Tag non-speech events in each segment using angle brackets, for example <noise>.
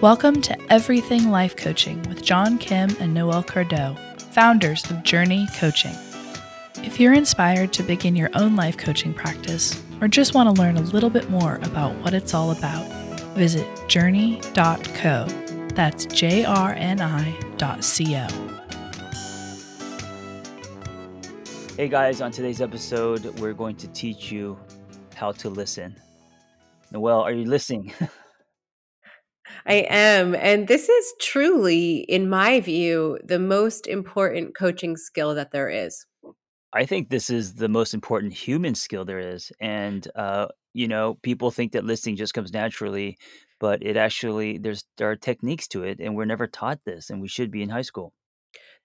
Welcome to Everything Life Coaching with John Kim and Noelle Cordeaux, founders of JRNI Coaching. If you're inspired to begin your own life coaching practice or just want to learn a little bit more about what it's all about, visit jrni.co. That's J R N I dot C O. Hey guys, on today's episode, we're going to teach you how to listen. Noel, are you listening? <laughs> I am. And this is truly, in my view, the most important coaching skill that there is. I think this is the most important human skill there is. And, uh, you know, people think that listening just comes naturally, but it actually, there's, there are techniques to it, and we're never taught this, and we should be in high school.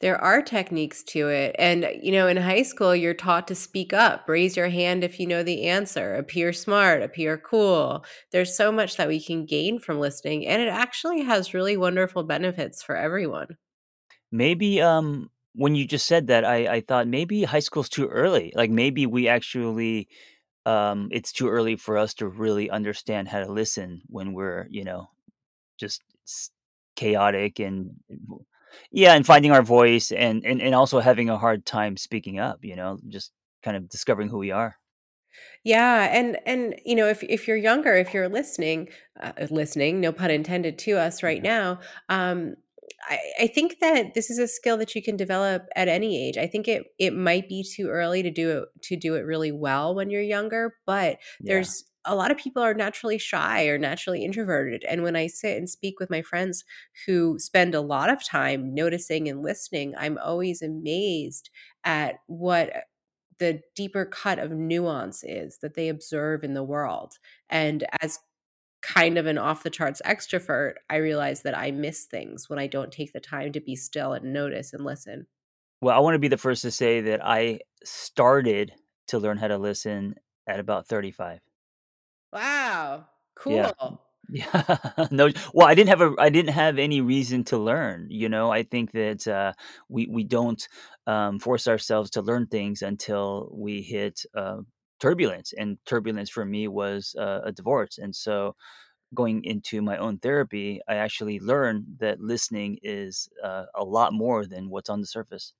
There are techniques to it. And, you know, in high school, you're taught to speak up, raise your hand if you know the answer, appear smart, appear cool. There's so much that we can gain from listening, and it actually has really wonderful benefits for everyone. Maybe um, when you just said that, I, I thought maybe high school's too early. Like maybe we actually, um, it's too early for us to really understand how to listen when we're, you know, just chaotic and yeah, and finding our voice and, and and also having a hard time speaking up, you know, just kind of discovering who we are. Yeah, and and you know, if if you're younger, if you're listening, uh, listening, no pun intended, to us right Yeah. now, um, I, I think that this is a skill that you can develop at any age. I think it it might be too early to do it to do it really well when you're younger, but Yeah. there's a lot of people are naturally shy or naturally introverted. And when I sit and speak with my friends who spend a lot of time noticing and listening, I'm always amazed at what the deeper cut of nuance is that they observe in the world. And as kind of an off the charts extrovert, I realize that I miss things when I don't take the time to be still and notice and listen. Well, I want to be the first to say that I started to learn how to listen at about 35. Wow. Yeah. Cool. <laughs> Yeah. No, well, I didn't have a I didn't have any reason to learn, you know? I think that, uh, we we don't, um, force ourselves to learn things until we hit, uh, turbulence, and turbulence for me was, uh, a divorce, and so going into my own therapy, I actually learned that listening is, uh, a lot more than what's on the surface.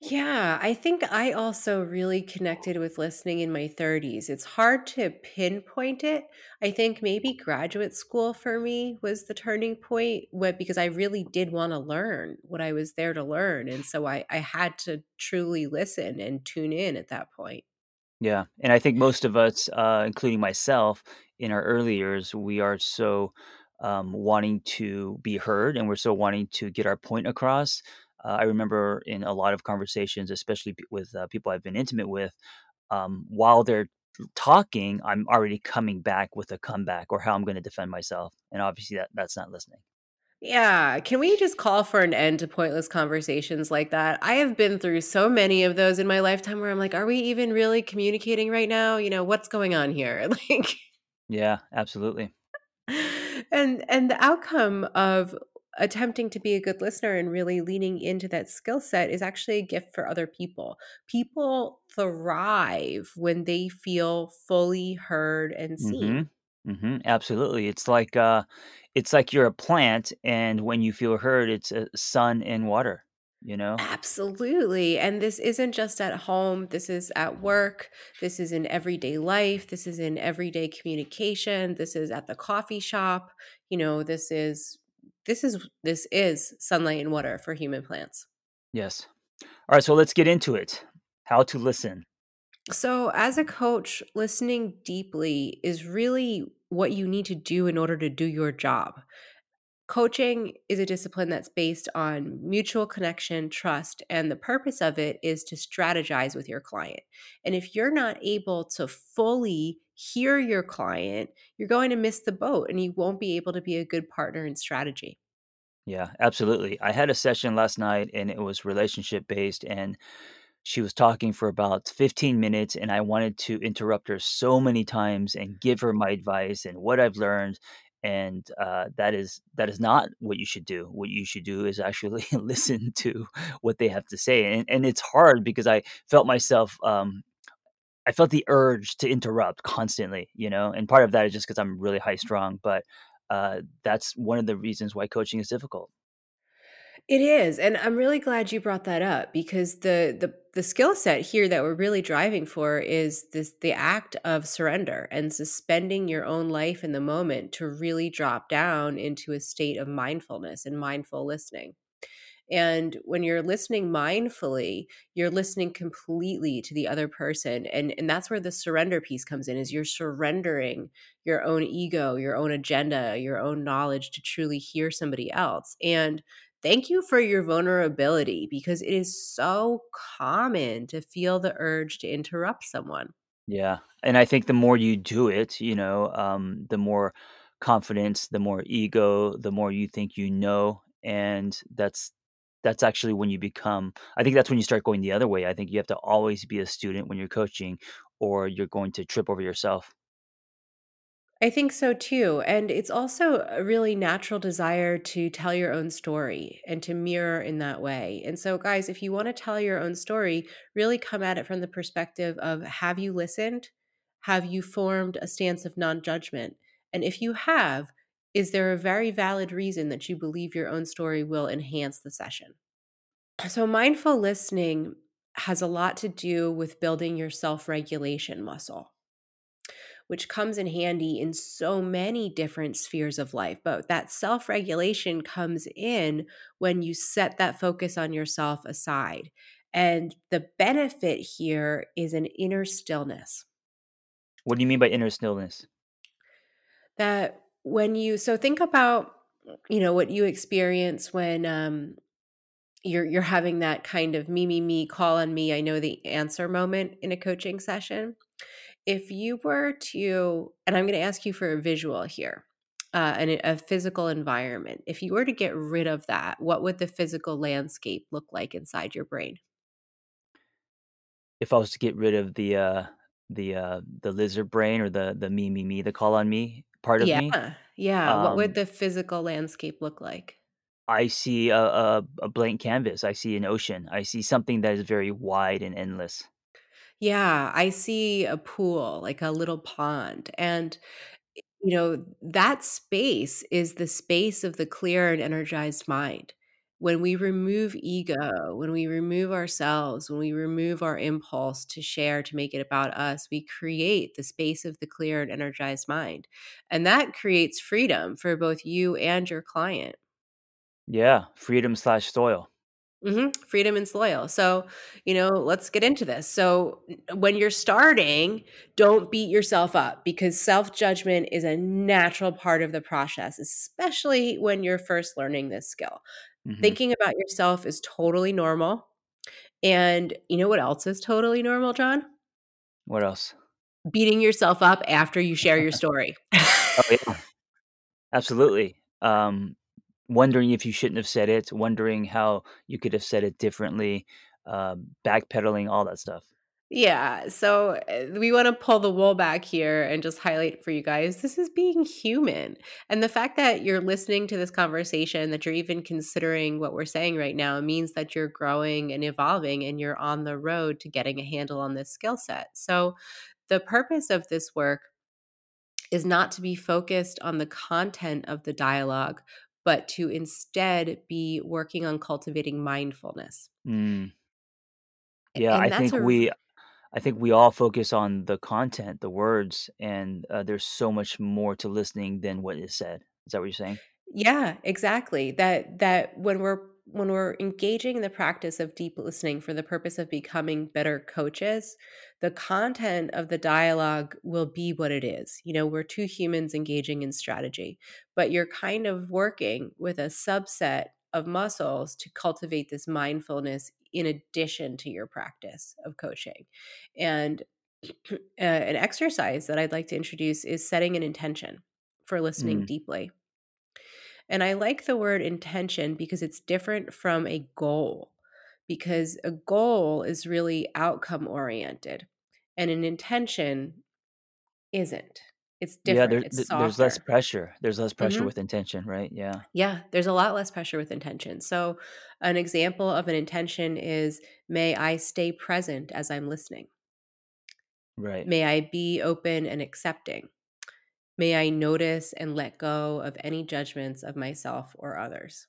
Yeah, I think I also really connected with listening in my 30s. It's hard to pinpoint it. I think maybe graduate school for me was the turning point because I really did want to learn what I was there to learn. And so I, I had to truly listen and tune in at that point. Yeah, and I think most of us, uh, including myself, in our early years, we are so um, wanting to be heard, and we're so wanting to get our point across. Uh, I remember in a lot of conversations, especially p- with uh, people I've been intimate with, um, while they're talking, I'm already coming back with a comeback or how I'm going to defend myself, and obviously that that's not listening. Yeah, can we just call for an end to pointless conversations like that? I have been through so many of those in my lifetime where I'm like, are we even really communicating right now? You know, what's going on here? <laughs> Like, Yeah, absolutely. and and the outcome of attempting to be a good listener and really leaning into that skill set is actually a gift for other people. People thrive when they feel fully heard and seen. Mhm. Mhm, absolutely. It's like, uh it's like you're a plant, and when you feel heard, it's, uh, sun and water, you know? Absolutely. And this isn't just at home, this is at work, this is in everyday life, this is in everyday communication, this is at the coffee shop, you know, this is this is this is sunlight and water for human plants. Yes. Alright, so let's get into it. How to listen. So, as a coach, listening deeply is really what you need to do in order to do your job. Coaching is a discipline that's based on mutual connection, trust, and the purpose of it is to strategize with your client. And if you're not able to fully hear your client, you're going to miss the boat and you won't be able to be a good partner in strategy. Yeah, absolutely. I had a session last night, and it was relationship based, and she was talking for about 15 minutes, and I wanted to interrupt her so many times and give her my advice and what I've learned, and, uh, that is that is not what you should do. What you should do is actually <laughs> listen to what they have to say, and and it's hard because I felt myself, um I felt the urge to interrupt constantly, you know, and part of that is just because I'm really high strung, but, uh, that's one of the reasons why coaching is difficult. It is, and I'm really glad you brought that up because the the the skill set here that we're really driving for is this the act of surrender and suspending your own life in the moment to really drop down into a state of mindfulness and mindful listening. And when you're listening mindfully, you're listening completely to the other person. And, and that's where the surrender piece comes in is you're surrendering your own ego, your own agenda, your own knowledge to truly hear somebody else. And thank you for your vulnerability because it is so common to feel the urge to interrupt someone. Yeah, and I think the more you do it, you know, um, the more confidence, the more ego, the more you think you know, and that's that's actually when you become I think that's when you start going the other way. I think you have to always be a student when you're coaching or you're going to trip over yourself. I think so too. And it's also a really natural desire to tell your own story and to mirror in that way. And so, guys, if you want to tell your own story, really come at it from the perspective of have you listened? Have you formed a stance of non judgment? And if you have, is there a very valid reason that you believe your own story will enhance the session? So, mindful listening has a lot to do with building your self regulation muscle which comes in handy in so many different spheres of life. But that self regulation comes in when you set that focus on yourself aside. And the benefit here is an inner stillness. What do you mean by inner stillness? That when you, so think about, you know, what you experience when, um, you're you're having that kind of me me me call on me i know the answer moment in a coaching session if you were to, and I'm going to ask you for a visual here, uh, and a physical environment. If you were to get rid of that, what would the physical landscape look like inside your brain? If I was to get rid of the uh the uh the lizard brain or the the me me me the call on me part of me, Yeah, yeah. What would um the physical landscape look like? I see a, a a blank canvas. I see an ocean. I see something that is very wide and endless. Yeah, I see a pool, like a little pond. And eh, You know, that space is the space of the clear and energized mind. When we remove ego, when we remove ourselves, when we remove our impulse to share, to make it about us, we create the space of the clear and energized mind. And that creates freedom for both you and your client. Yeah, freedom slash soil. Mhm, freedom and loyal. So, you know, let's get into this. So, when you're starting, don't beat yourself up because self-judgment is a natural part of the process, especially when you're first learning this skill. hmm Thinking about yourself is totally normal, and you know what else is totally normal, John? What else? Beating yourself up after you share your <laughs> story. Oh yeah, absolutely. Um, wondering if you shouldn't have said it, wondering how you could have said it differently, um, backpedaling, all that stuff. Yeah, so, uh, we wanna pull the wool back here and just highlight for you guys, this is being human, and the fact that you're listening to this conversation, that you're even considering what we're saying right now means that you're growing and evolving and you're on the road to getting a handle on this skill set. So, the purpose of this work is not to be focused on the content of the dialogue, but to instead be working on cultivating mindfulness. Mm, yeah, I and that's think a we I think we all focus on the content, the words, and uh, there's so much more to listening than what is said. Is that what you're saying? Yeah, exactly. That that when we're when we're engaging in the practice of deep listening for the purpose of becoming better coaches, the content of the dialogue will be what it is. You know, we're two humans engaging in strategy, but you're kind of working with a subset of muscles to cultivate this mindfulness in addition to your practice of coaching. And <clears throat> uh, an exercise that I'd like to introduce is setting an intention for listening Mm, deeply. And I like the word intention because it's different from a goal, because a goal is really outcome oriented, and an intention isn't. It's yeah, different, there, it's there's less pressure. There's less pressure Mhm. with intention, right? Yeah, Yeah, there's a lot less pressure with intention. So, an example of an intention is May I stay present as I'm listening? right. May I be open and accepting? May I notice and let go of any judgments of myself or others.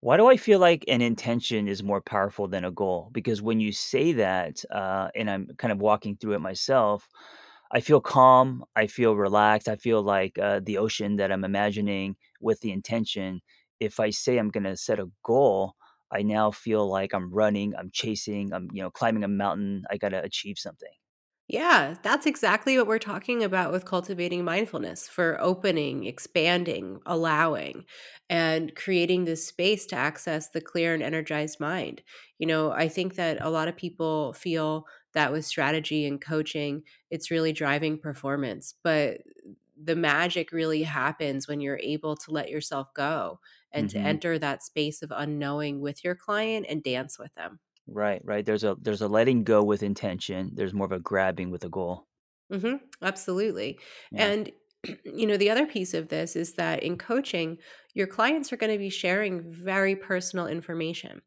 Why do I feel like an intention is more powerful than a goal? Because when you say that, uh, and I'm kind of walking through it myself, I feel calm, I feel relaxed, I feel like, uh, the ocean that I'm imagining with the intention. If I say I'm gonna set a goal, I now feel like I'm running, I'm chasing, I'm, you know, climbing a mountain, I gotta achieve something. Yeah, that's exactly what we're talking about with cultivating mindfulness for opening, expanding, allowing, and creating this space to access the clear and energized mind. You know, I think that a lot of people feel that with strategy and coaching, it's really driving performance. But the magic really happens when you're able to let yourself go and to Mhm. enter that space of unknowing with your client and dance with them. Right, right, there's a there's a letting go with intention, there's more of a grabbing with a goal. Mhm, absolutely. Yeah. And, <clears throat> you know, the other piece of this is that in coaching, your clients are gonna be sharing very personal information.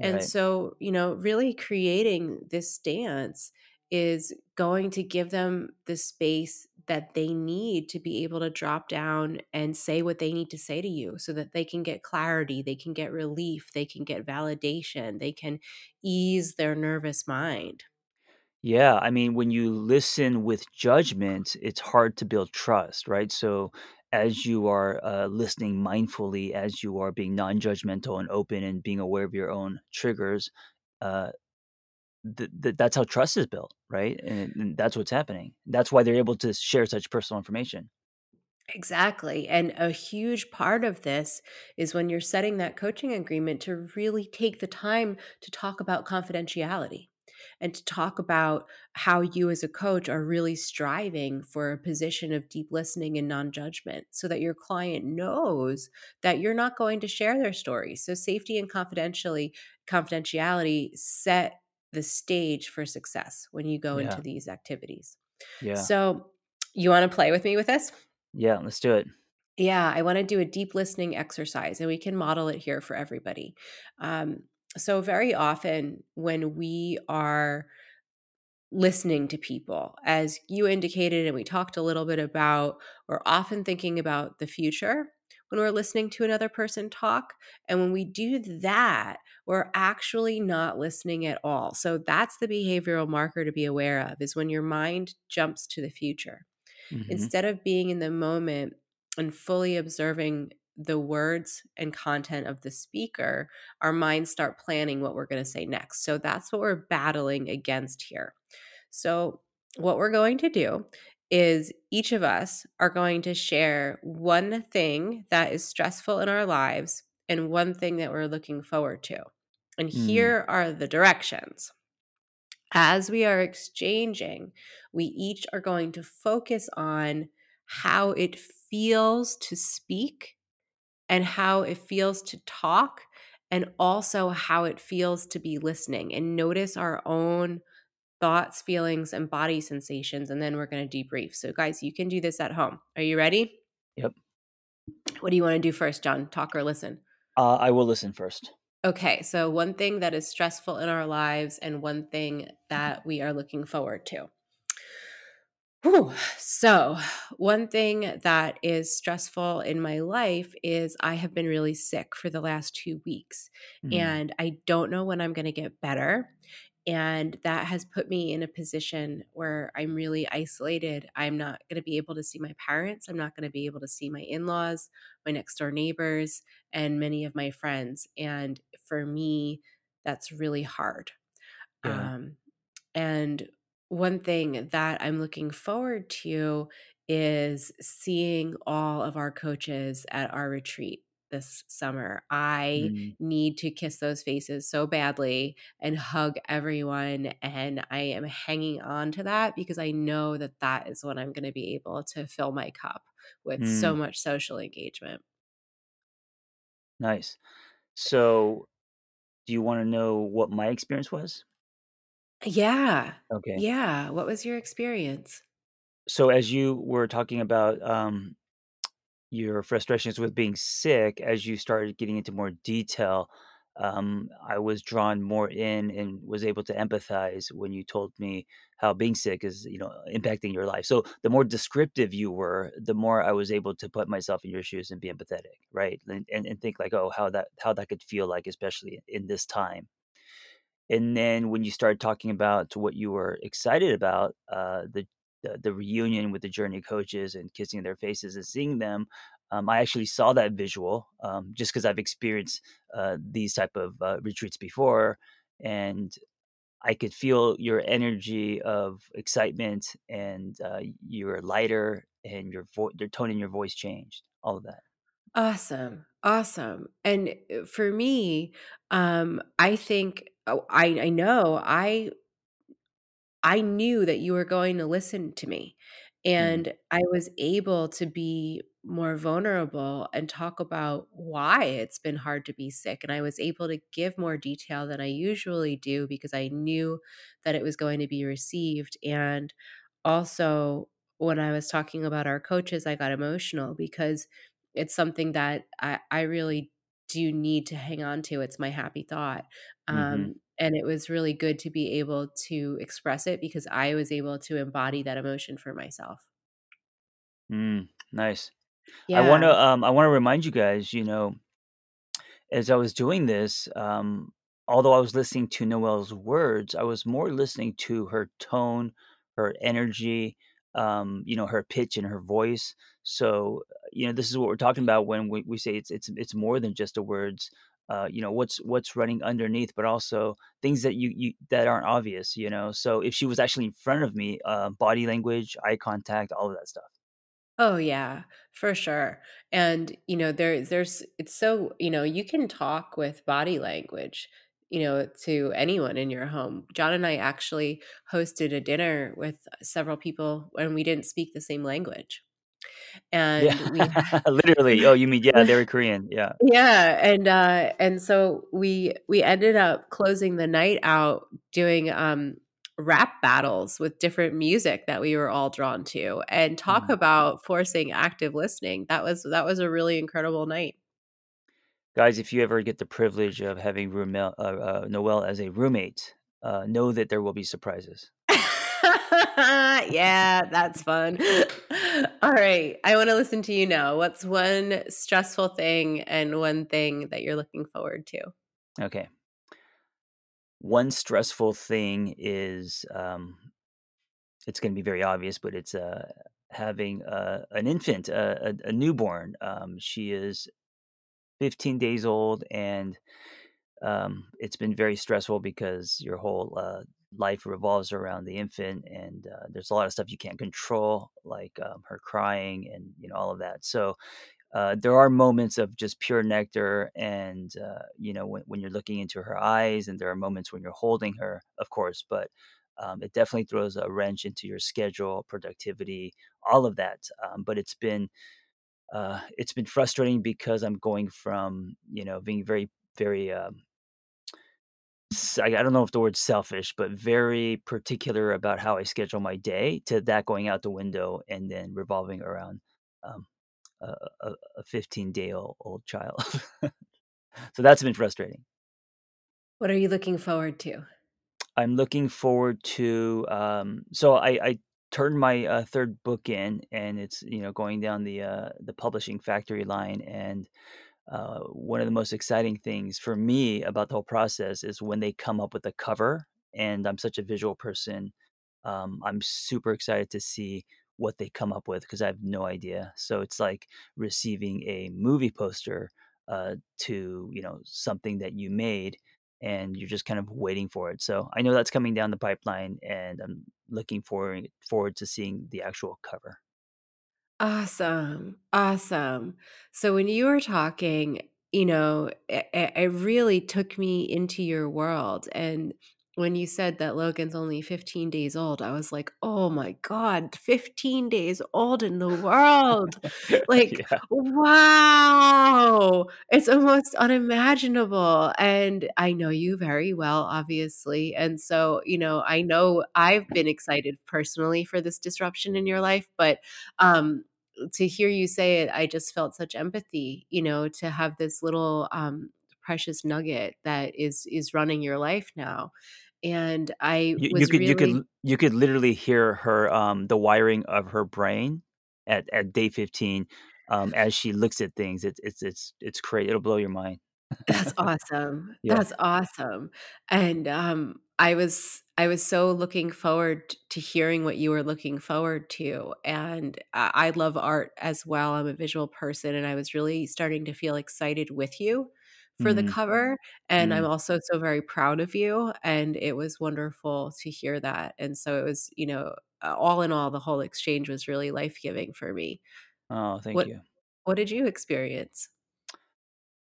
And Right. so, you know, really creating this stance is going to give them the space that they need to be able to drop down and say what they need to say to you so that they can get clarity, they can get relief, they can get validation, they can ease their nervous mind. Yeah, I mean, when you listen with judgment, it's hard to build trust, right? So, as you are, uh, listening mindfully, as you are being non-judgmental and open and being aware of your own triggers, uh, th th that's how trust is built, right? And and that's what's happening. That's why they're able to share such personal information. Exactly. And a huge part of this is when you're setting that coaching agreement to really take the time to talk about confidentiality and to talk about how you as a coach are really striving for a position of deep listening and non-judgment so that your client knows that you're not going to share their story. So safety and confidentially confidentiality set the stage for success when you go Yeah. into these activities. Yeah. So you want to play with me with this? Yeah, let's do it. Yeah, I wanna do a deep listening exercise, and we can model it here for everybody. Um, so very often when we are listening to people, as you indicated and we talked a little bit about, we're often thinking about the future when we're listening to another person talk, and when we do that, we're actually not listening at all. So that's the behavioral marker to be aware of, is when your mind jumps to the future. Mhm. Instead of being in the moment and fully observing the words and content of the speaker, our minds start planning what we're going to say next. So that's what we're battling against here. So, what we're going to do is each of us are going to share one thing that is stressful in our lives and one thing that we're looking forward to. And Mm. here are the directions. As we are exchanging, we each are going to focus on how it feels to speak and how it feels to talk, and also how it feels to be listening, and notice our own thoughts, feelings, and body sensations, and then we're gonna debrief. So, guys, you can do this at home. Are you ready? Yep. What do you wanna do first, John? Talk or listen? Uh, I will listen first. Okay, so one thing that is stressful in our lives and one thing that we are looking forward to. Whew. So, one thing that is stressful in my life is I have been really sick for the last 2 weeks, Mm. and I don't know when I'm gonna get better, and that has put me in a position where I'm really isolated. I'm not gonna be able to see my parents, I'm not gonna be able to see my in-laws, my next-door neighbors, and many of my friends, and for me, that's really hard. Yeah. Um, and one thing that I'm looking forward to is seeing all of our coaches at our retreat this summer. I Mm. need to kiss those faces so badly and hug everyone, and I am hanging on to that because I know that that is when I'm gonna be able to fill my cup with so Mm. much social engagement. Nice. So, do you wanna know what my experience was? Yeah. Okay. Yeah. What was your experience? So, as you were talking about, um, your frustrations with being sick, as you started getting into more detail, um, I was drawn more in and was able to empathize when you told me how being sick is, you know, impacting your life. So the more descriptive you were, the more I was able to put myself in your shoes and be empathetic, right? And and, and think like, oh, how that how that could feel like, especially in this time. And then when you started talking about what you were excited about, uh, the, the the reunion with the Journey coaches and kissing their faces and seeing them, um, I actually saw that visual um, just because I've experienced uh, these type of uh, retreats before, and I could feel your energy of excitement and uh, you were lighter and your your tone in your voice changed. All of that. Awesome. Awesome. And uh, for me, um, I think oh, I I know I I knew that you were going to listen to me, hmm and I was able to be more vulnerable and talk about why it's been hard to be sick, and I was able to give more detail than I usually do because I knew that it was going to be received, and also, when I was talking about our coaches, I got emotional because it's something that I I really do need to hang on to, it's my happy thought, hmm um, and it was really good to be able to express it because I was able to embody that emotion for myself. Mm, nice. Yeah. I want to um, I want to remind you guys, you know, as I was doing this, um, although I was listening to Noelle's words, I was more listening to her tone, her energy, um, you know, her pitch and her voice. So, uh, you know, this is what we're talking about when we, we say it's it's it's more than just the words. Uh, you know what's what's running underneath, but also things that you, you that aren't obvious. You know, so if she was actually in front of me, uh, body language, eye contact, all of that stuff. Oh, yeah, for sure, and, you know, there there's it's so you know, you can talk with body language, you know, to anyone in your home. John and I actually hosted a dinner with several people and we didn't speak the same language, Yeah, and we <laughs> literally. Oh, you mean yeah? They were Korean. Yeah. Yeah, and, uh, and so we we ended up closing the night out doing, um, rap battles with different music that we were all drawn to, and talk Mm. about forcing active listening. That was that was a really incredible night. Guys, if you ever get the privilege of having uh, uh, Noelle as a roommate, uh, know that there will be surprises. <laughs> Yeah, that's fun. <laughs> Alright, I wanna listen to you now. What's one stressful thing and one thing that you're looking forward to? Okay. One stressful thing is, um, it's gonna be very obvious, but it's, uh, having, uh, an infant, a a newborn. Um, she is 15 days old, and, um, it's been very stressful because your whole, uh, life revolves around the infant, and, uh, there's a lot of stuff you can't control, like, um, her crying and, you know, all of that. So, Uh, there are moments of just pure nectar and, uh, you know, when when you're looking into her eyes, and there are moments when you're holding her, of course, but, um, it definitely throws a wrench into your schedule, productivity, all of that, um, but it's been, uh, it's been frustrating because I'm going from, you know, being very, very, um, s I I don't know if the word's selfish, but very particular about how I schedule my day to that going out the window and then revolving around, um, a a a 15-day-old child. <laughs> So that's been frustrating. What are you looking forward to? I'm looking forward to, um so I I turned my, uh, 3rd book in, and it's, you know, going down the, uh, the publishing factory line, and Uh, one of the most exciting things for me about the whole process is when they come up with a cover, and I'm such a visual person. Um, I'm super excited to see what they come up with because I have no idea. So it's like receiving a movie poster uh, to you know something that you made, and you're just kind of waiting for it. So I know that's coming down the pipeline, and I'm looking forward forward to seeing the actual cover. Awesome, awesome. So when you were talking, you know, it, it really took me into your world. And when you said that Logan's only 15 days old, I was like, oh my God, 15 days old in the world. <laughs> Like, yeah. wow. It's almost unimaginable. And I know you very well, obviously. And so, you know, I know I've been excited personally for this disruption in your life, but um to hear you say it, I just felt such empathy, you know, to have this little, um, precious nugget that is is running your life now. And I You you could you could really you could literally hear her, um the wiring of her brain at at day 15, um, as she looks at things. It's it's it's it's cra it'll blow your mind. That's <laughs> awesome. Yeah. That's awesome. And, um, I was I was so looking forward to hearing what you were looking forward to, and I love art as well. I'm a visual person, and I was really starting to feel excited with you for the Mhm. cover, and I'm Mhm. also so very proud of you, and it was wonderful to hear that, and so it was, you know, all in all, the whole exchange was really life-giving for me. Oh, thank What you. what did you experience?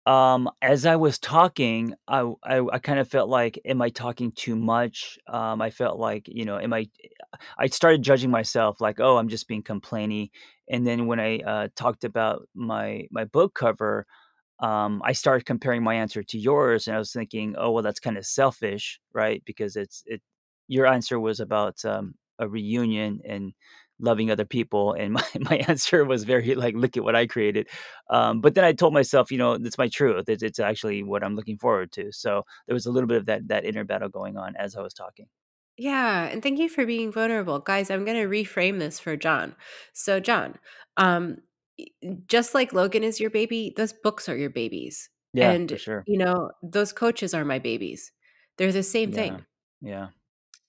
Um, as I was talking, I I kinda felt like, "Am I talking too much?" Um, I felt like, you know, am I I started judging myself like, "Oh, I'm just being complainy." And then when I, uh, talked about my my book cover, um, I started comparing my answer to yours, and I was thinking, "Oh, well, that's kinda selfish," right? Because it's it your answer was about, um, a reunion and loving other people, and <laughs> my my answer was very like, "Look at what I created." Um, but then I told myself, you know, "It's my truth. It's it's actually what I'm looking forward to." So, there was a little bit of that that inner battle going on as I was talking. Yeah, and thank you for being vulnerable. Guys, I'm gonna reframe this for John. So, John, um, just like Logan is your baby, those books are your babies, Yeah, for and, sure. you know, those coaches are my babies. They're the same Yeah. thing. Yeah.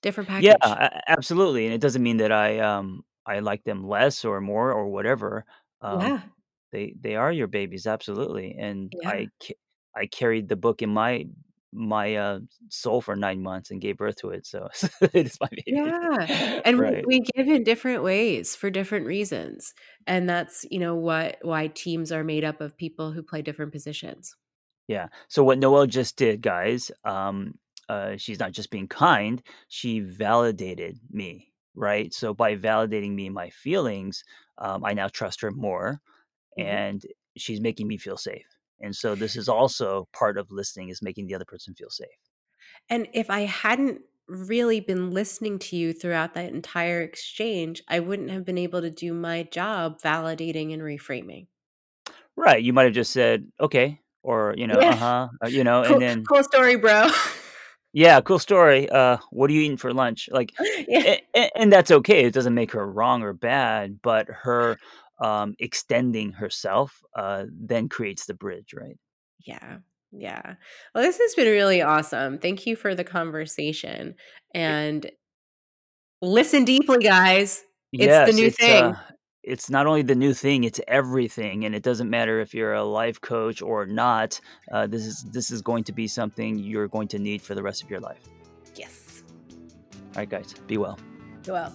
Different Yeah, package. a absolutely, and it doesn't mean that I, um, I like them less or more or whatever. Um, Yeah. they they are your babies, absolutely, and Yeah. I I carried the book in my my, uh, soul for 9 months and gave birth to it, so <laughs> it is my baby. Yeah, <laughs> and we we give in different ways for different reasons, and that's, you know, what why teams are made up of people who play different positions. Yeah. So what Noelle just did, guys, um, uh, she's not just being kind, she validated me, right? So by validating me and my feelings, um, I now trust her more, Mhm. and she's making me feel safe. And so this is also part of listening is making the other person feel safe. And if I hadn't really been listening to you throughout that entire exchange, I wouldn't have been able to do my job validating and reframing. Right, you might have just said, "Okay," or, you know, Yeah. "Uh-huh," uh, you know, and then cool story, bro. <laughs> "Yeah, cool story, uh, what are you eating for lunch?" Like, <laughs> Yeah. a a and that's okay, it doesn't make her wrong or bad, but her, um, extending herself, uh, then creates the bridge, right? Yeah, yeah. Well, this has been really awesome. Thank you for the conversation, and listen deeply, guys. It's the new it's, uh thing. It's not only the new thing, it's everything, and it doesn't matter if you're a life coach or not, uh, this is this is going to be something you're going to need for the rest of your life. Yes. Alright, guys, be well. Be well.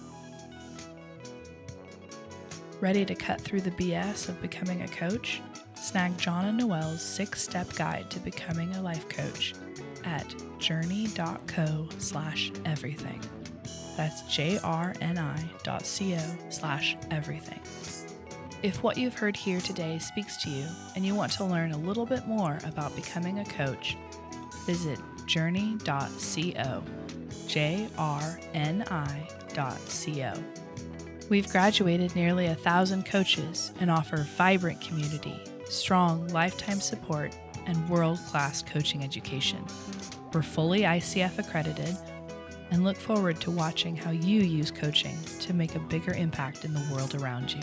Ready to cut through the BS of becoming a coach? Snag John and Noelle's six step guide to becoming a life coach at jrni.co slash everything. That's J-R-N-I dot C-O slash everything. If what you've heard here today speaks to you and you want to learn a little bit more about becoming a coach, visit jrni.co. J-R-N-I dot C-O. We've graduated nearly a thousand coaches and offer vibrant community, strong lifetime support, and world class coaching education. We're fully ICF accredited and look forward to watching how you use coaching to make a bigger impact in the world around you.